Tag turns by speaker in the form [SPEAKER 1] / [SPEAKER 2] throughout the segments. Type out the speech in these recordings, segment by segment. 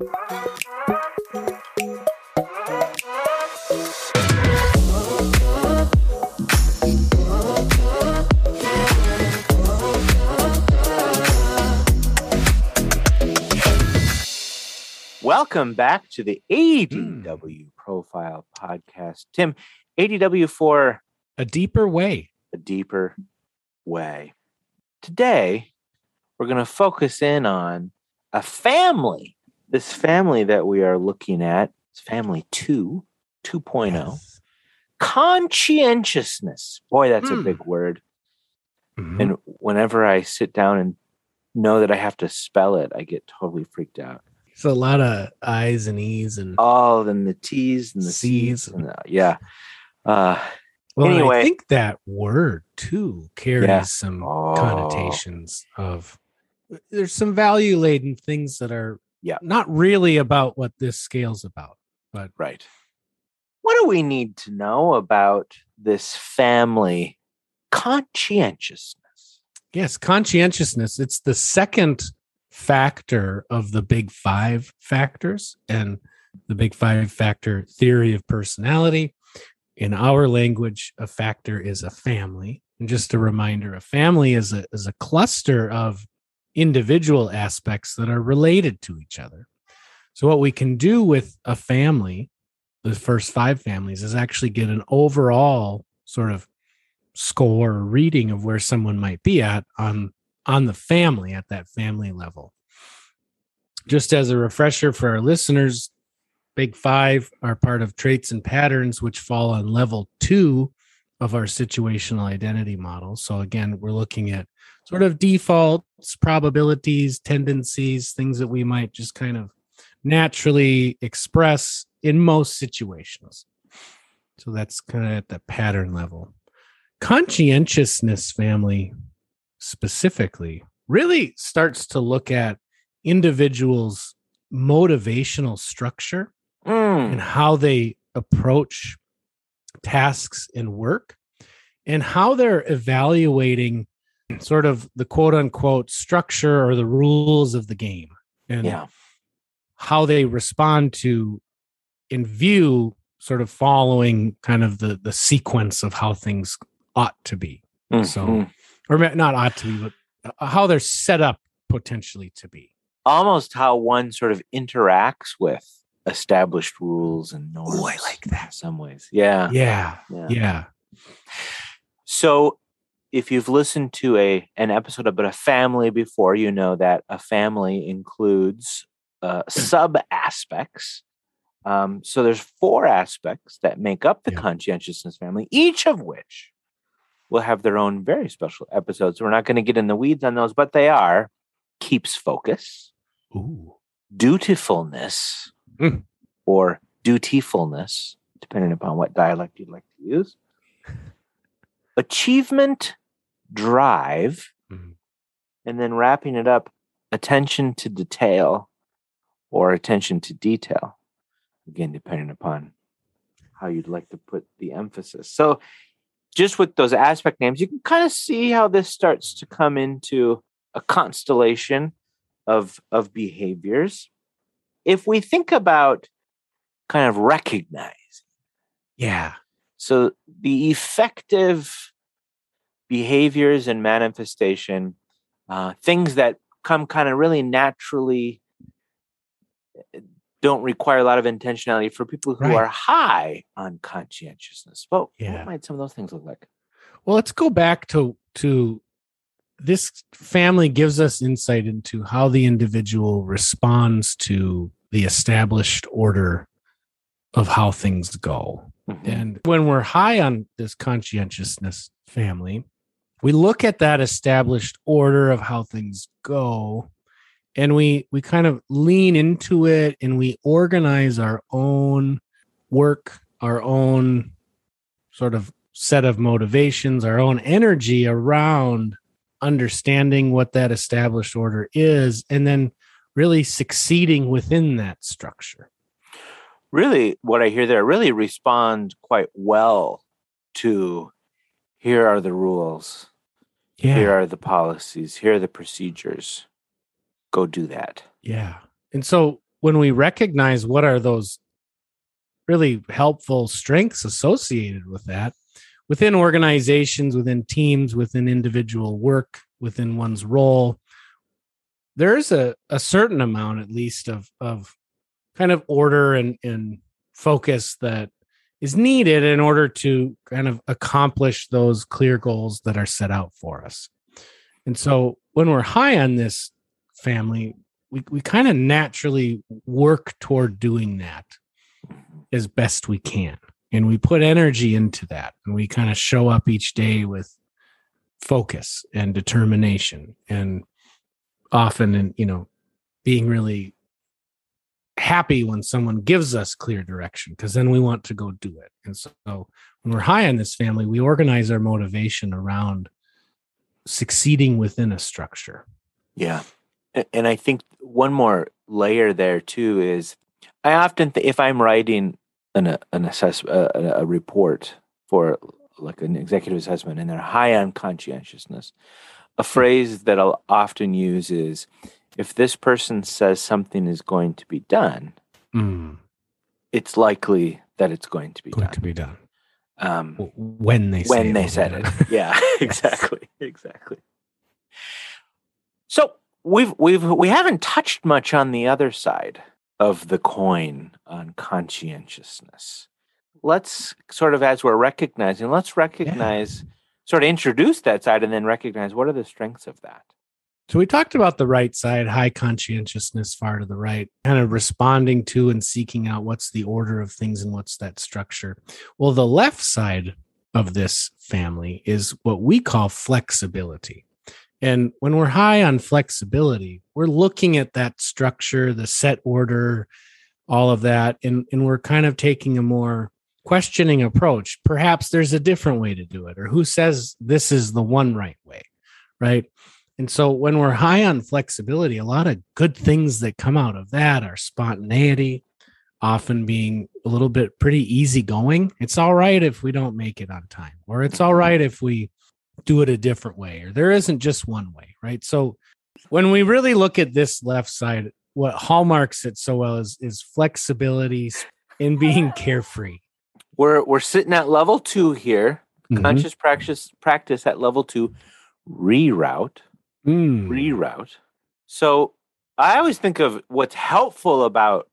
[SPEAKER 1] Welcome back to the ADW hmm. Profile Podcast. Tim, ADW for
[SPEAKER 2] A deeper way.
[SPEAKER 1] a deeper way. Today, we're going to focus in on a family. This family that we are looking at is family 2, 2.0.
[SPEAKER 2] Yes.
[SPEAKER 1] Conscientiousness. Boy, that's a
[SPEAKER 2] Hmm.
[SPEAKER 1] big word.
[SPEAKER 2] Mhm.
[SPEAKER 1] And whenever I sit down and know that I have to spell it, I get totally freaked out.
[SPEAKER 2] It's a lot of I's and E's and
[SPEAKER 1] All and the T's and the C's.
[SPEAKER 2] C's.
[SPEAKER 1] And the, yeah. Uh,
[SPEAKER 2] well,
[SPEAKER 1] anyway.
[SPEAKER 2] I think that word too carries
[SPEAKER 1] Yeah.
[SPEAKER 2] some
[SPEAKER 1] Oh.
[SPEAKER 2] connotations of there's some value laden things that are
[SPEAKER 1] Yeah.
[SPEAKER 2] not really about what this scale's about. But
[SPEAKER 1] Right. What do we need to know about this family conscientiousness?
[SPEAKER 2] yes, conscientiousness, it's the second factor of the big five factors and the big five factor theory of personality. In our language, a factor is a family. And just a reminder, a family is a is a cluster of individual aspects that are related to each other. So what we can do with a family, the first five families, is actually get an overall sort of score or reading of where someone might be at on on the family at that family level. Just as a refresher for our listeners, Big Five are part of traits and patterns which fall on level two of our situational identity model. So, again, we're looking at sort of defaults, probabilities, tendencies, things that we might just kind of naturally express in most situations. So, that's kind of at the pattern level. Conscientiousness family specifically really starts to look at individuals' motivational structure
[SPEAKER 1] Mm,
[SPEAKER 2] and how they approach tasks and work and how they're evaluating sort of the quote unquote structure or the rules of the game and
[SPEAKER 1] yeah.
[SPEAKER 2] how they respond to and view sort of following kind of the the sequence of how things ought to be so-
[SPEAKER 1] Mhm.
[SPEAKER 2] or not ought to be but uh, how they're set up potentially to be
[SPEAKER 1] almost how one sort of interacts with established rules and norms.
[SPEAKER 2] Ooh, I like that.
[SPEAKER 1] In some ways. Yeah.
[SPEAKER 2] yeah
[SPEAKER 1] yeah.
[SPEAKER 2] yeah
[SPEAKER 1] So if you've listened to a an episode about a family before, you know that a family includes uh, sub aspects. Um, so there's four aspects that make up the
[SPEAKER 2] Yeah.
[SPEAKER 1] conscientiousness family, each of which will have their own very special episodes. We're not going to get in the weeds on those, but they are keeps focus,
[SPEAKER 2] Ooh.
[SPEAKER 1] dutifulness,
[SPEAKER 2] Mm.
[SPEAKER 1] or dutifulness, depending upon what dialect you'd like to use. Achievement, drive,
[SPEAKER 2] Mhm.
[SPEAKER 1] and then wrapping it up, attention to detail or attention to detail. Again, depending upon how you'd like to put the emphasis. So, just with those aspect names, you can kind of see how this starts to come into a constellation of of behaviors. If we think about kind of recognize,
[SPEAKER 2] yeah
[SPEAKER 1] so the effective behaviors and manifestation, uh, things that come kind of really naturally, uh, don't require a lot of intentionality for people who
[SPEAKER 2] Right.
[SPEAKER 1] are high on conscientiousness. Well,
[SPEAKER 2] Yeah.
[SPEAKER 1] what might some of those things look like?
[SPEAKER 2] Well, let's go back to to this family gives us insight into how the individual responds to the established order of how things go.
[SPEAKER 1] Mhm.
[SPEAKER 2] And when we're high on this conscientiousness family, we look at that established order of how things go and we we kind of lean into it and we organize our own work, our own sort of set of motivations, our own energy around understanding what that established order is and then really succeeding within that structure.
[SPEAKER 1] really what I hear there really respond quite well to here are the rules, here are the policies, here are the procedures. Go do that.
[SPEAKER 2] Yeah. And so when we recognize what are those really helpful strengths associated with that within organizations, within teams, within individual work, within one's role, there's a, a certain amount at least of of kind of order and, and focus that is needed in order to kind of accomplish those clear goals that are set out for us. And so when we're high on this family, we, we kind of naturally work toward doing that as best we can. And we put energy into that and we kind of show up each day with focus and determination and often and you know being really happy when someone gives us clear direction because then we want to go do it. And so when we're high on this family, we organize our motivation around succeeding within a structure.
[SPEAKER 1] Yeah. And I think one more layer there too is I often, th- if I'm writing an, an assess, uh, a report for like an executive assessment and they're high on conscientiousness, a phrase that I'll often use is if this person says something is going to be done, mm. it's likely that it's going to be
[SPEAKER 2] going
[SPEAKER 1] done.
[SPEAKER 2] to be done. Um, when they
[SPEAKER 1] when they said it, yeah, exactly, exactly. So we've we've we haven't touched much on the other side of the coin on conscientiousness. Let's sort of as we're recognizing, let's recognize, yeah. sort of introduce that side, and then recognize what are the strengths of that.
[SPEAKER 2] So we talked about the right side, high conscientiousness, far to the right, kind of responding to and seeking out what's the order of things and what's that structure. Well, the left side of this family is what we call flexibility. And when we're high on flexibility, we're looking at that structure, the set order, all of that, and, and we're kind of taking a more questioning approach. Perhaps there's a different way to do it, or who says this is the one right way, right? And so when we're high on flexibility, a lot of good things that come out of that are spontaneity, often being a little bit pretty easygoing. It's all right if we don't make it on time, or it's all mm-hmm. if we do it a different way, or there isn't just one way, right? So when we really look at this left side, what hallmarks it so well is is flexibility and being carefree.
[SPEAKER 1] We're we're sitting at level two here. Mm-hmm. Conscious practice practice at level two, reroute mm. reroute. So I always think of what's helpful about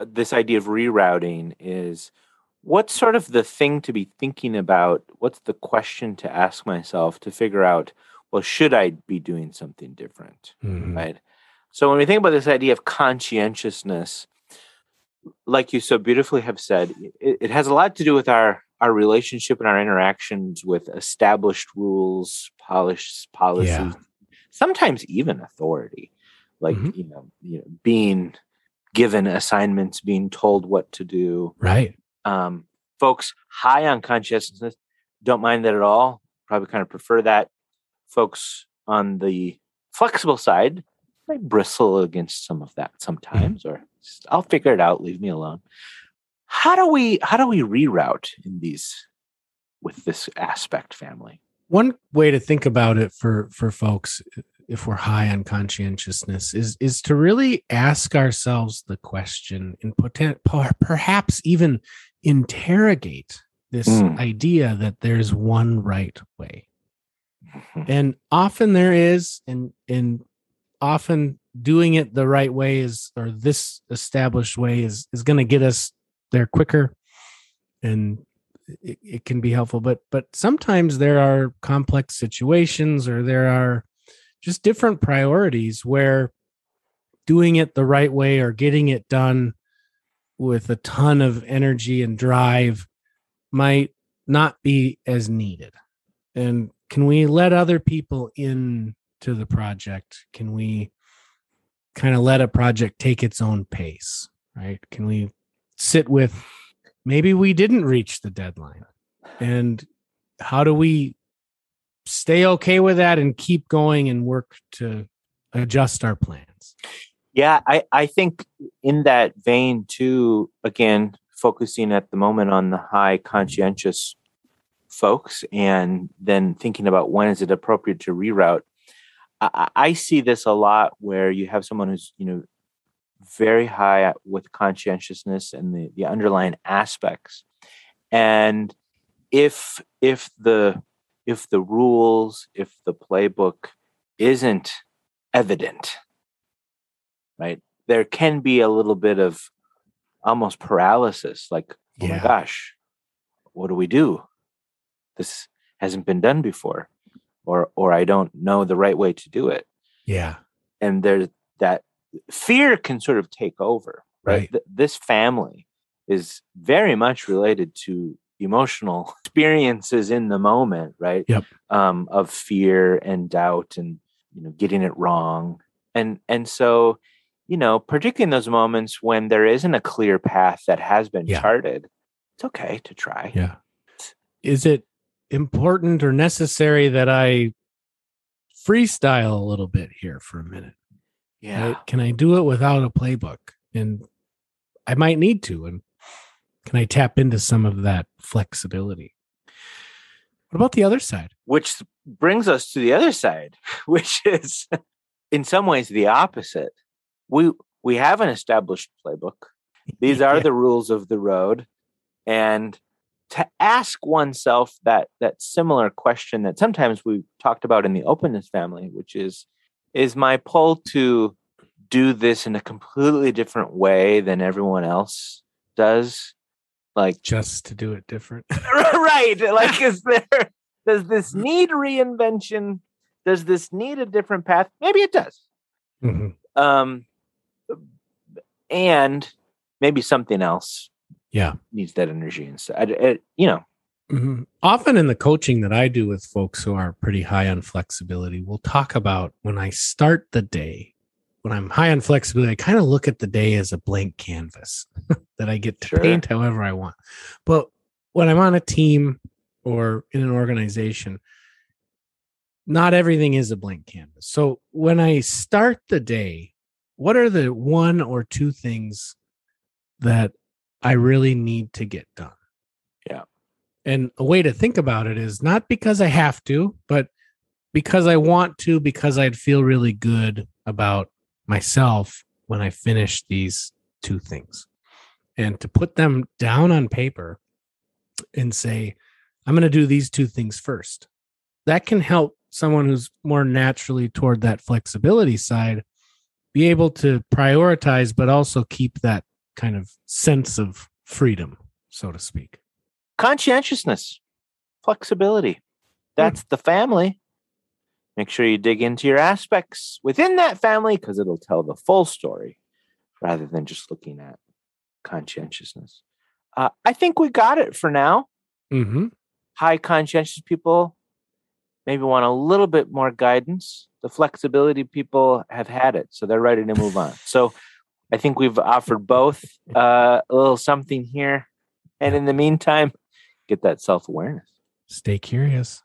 [SPEAKER 1] this idea of rerouting is what's sort of the thing to be thinking about? What's the question to ask myself to figure out, well, should I be doing something different? Mm-hmm. Right. So when we think about this idea of conscientiousness, like you so beautifully have said, it, it has a lot to do with our our relationship and our interactions with established rules, polished policies, yeah sometimes even authority, like mm-hmm. you know, you know, being given assignments, being told what to do.
[SPEAKER 2] Right.
[SPEAKER 1] Um, folks high on consciousness don't mind that at all. Probably kind of prefer that. Folks on the flexible side might bristle against some of that sometimes, mm-hmm. or just, I'll figure it out. Leave me alone. How do we how do we reroute in these with this aspect family?
[SPEAKER 2] One way to think about it for for folks if we're high on conscientiousness is is to really ask ourselves the question and potent, perhaps even interrogate this mm. idea that there's one right way and often there is and and often doing it the right way is or this established way is is going to get us there quicker and it, it can be helpful but but sometimes there are complex situations or there are just different priorities where doing it the right way or getting it done with a ton of energy and drive might not be as needed. And can we let other people in to the project? Can we kind of let a project take its own pace right? Can we sit with maybe we didn't reach the deadline. And how do we stay okay with that and keep going and work to adjust our plans?
[SPEAKER 1] Yeah i i think in that vein too again focusing at the moment on the high conscientious folks and then thinking about when is it appropriate to reroute I, I see this a lot where you have someone who's you know very high with conscientiousness and the, the underlying aspects. And if if the if the rules, if the playbook isn't evident, right? There can be a little bit of almost paralysis, like, oh
[SPEAKER 2] Yeah.
[SPEAKER 1] my gosh, what do we do? This hasn't been done before, or or I don't know the right way to do it.
[SPEAKER 2] Yeah.
[SPEAKER 1] And there's that fear can sort of take over, right? Th- this family is very much related to emotional experiences in the moment, right?
[SPEAKER 2] Yep.
[SPEAKER 1] Um, of fear and doubt and you know getting it wrong. And and so, you know, particularly in those moments when there isn't a clear path that has been
[SPEAKER 2] Yeah.
[SPEAKER 1] charted, it's okay to try.
[SPEAKER 2] Yeah. Is it important or necessary that I freestyle a little bit here for a minute?
[SPEAKER 1] Yeah.
[SPEAKER 2] right? Can I do it without a playbook? And I might need to. And can I tap into some of that flexibility? What about the other side?
[SPEAKER 1] which brings us to the other side which is in some ways the opposite we we have an established playbook these are
[SPEAKER 2] Yeah.
[SPEAKER 1] the rules of the road and to ask oneself that that similar question that sometimes we talked about in the openness family which is is my pull to do this in a completely different way than everyone else does like
[SPEAKER 2] Just to do it different.
[SPEAKER 1] right like is there does this need reinvention does this need a different path maybe it does
[SPEAKER 2] Mhm.
[SPEAKER 1] um and maybe something else
[SPEAKER 2] Yeah.
[SPEAKER 1] needs that energy instead it, you know
[SPEAKER 2] Mhm. Often in the coaching that I do with folks who are pretty high on flexibility, we'll talk about when I start the day, when I'm high on flexibility, I kind of look at the day as a blank canvas that I get to
[SPEAKER 1] Sure.
[SPEAKER 2] paint however I want. But when I'm on a team or in an organization, not everything is a blank canvas. So when I start the day, what are the one or two things that I really need to get done? And a way to think about it is not because I have to, but because I want to, because I'd feel really good about myself when I finish these two things. And to put them down on paper and say, I'm going to do these two things first. That can help someone who's more naturally toward that flexibility side be able to prioritize, but also keep that kind of sense of freedom, so to speak.
[SPEAKER 1] Conscientiousness flexibility that's the family make sure you dig into your aspects within that family because it'll tell the full story rather than just looking at conscientiousness uh, i think we got it for now
[SPEAKER 2] Mm-hmm.
[SPEAKER 1] high conscientious people maybe want a little bit more guidance. The flexibility people have had it, so they're ready to move on. So I think we've offered both uh, a little something here. And in the meantime, get that self awareness.
[SPEAKER 2] Stay curious.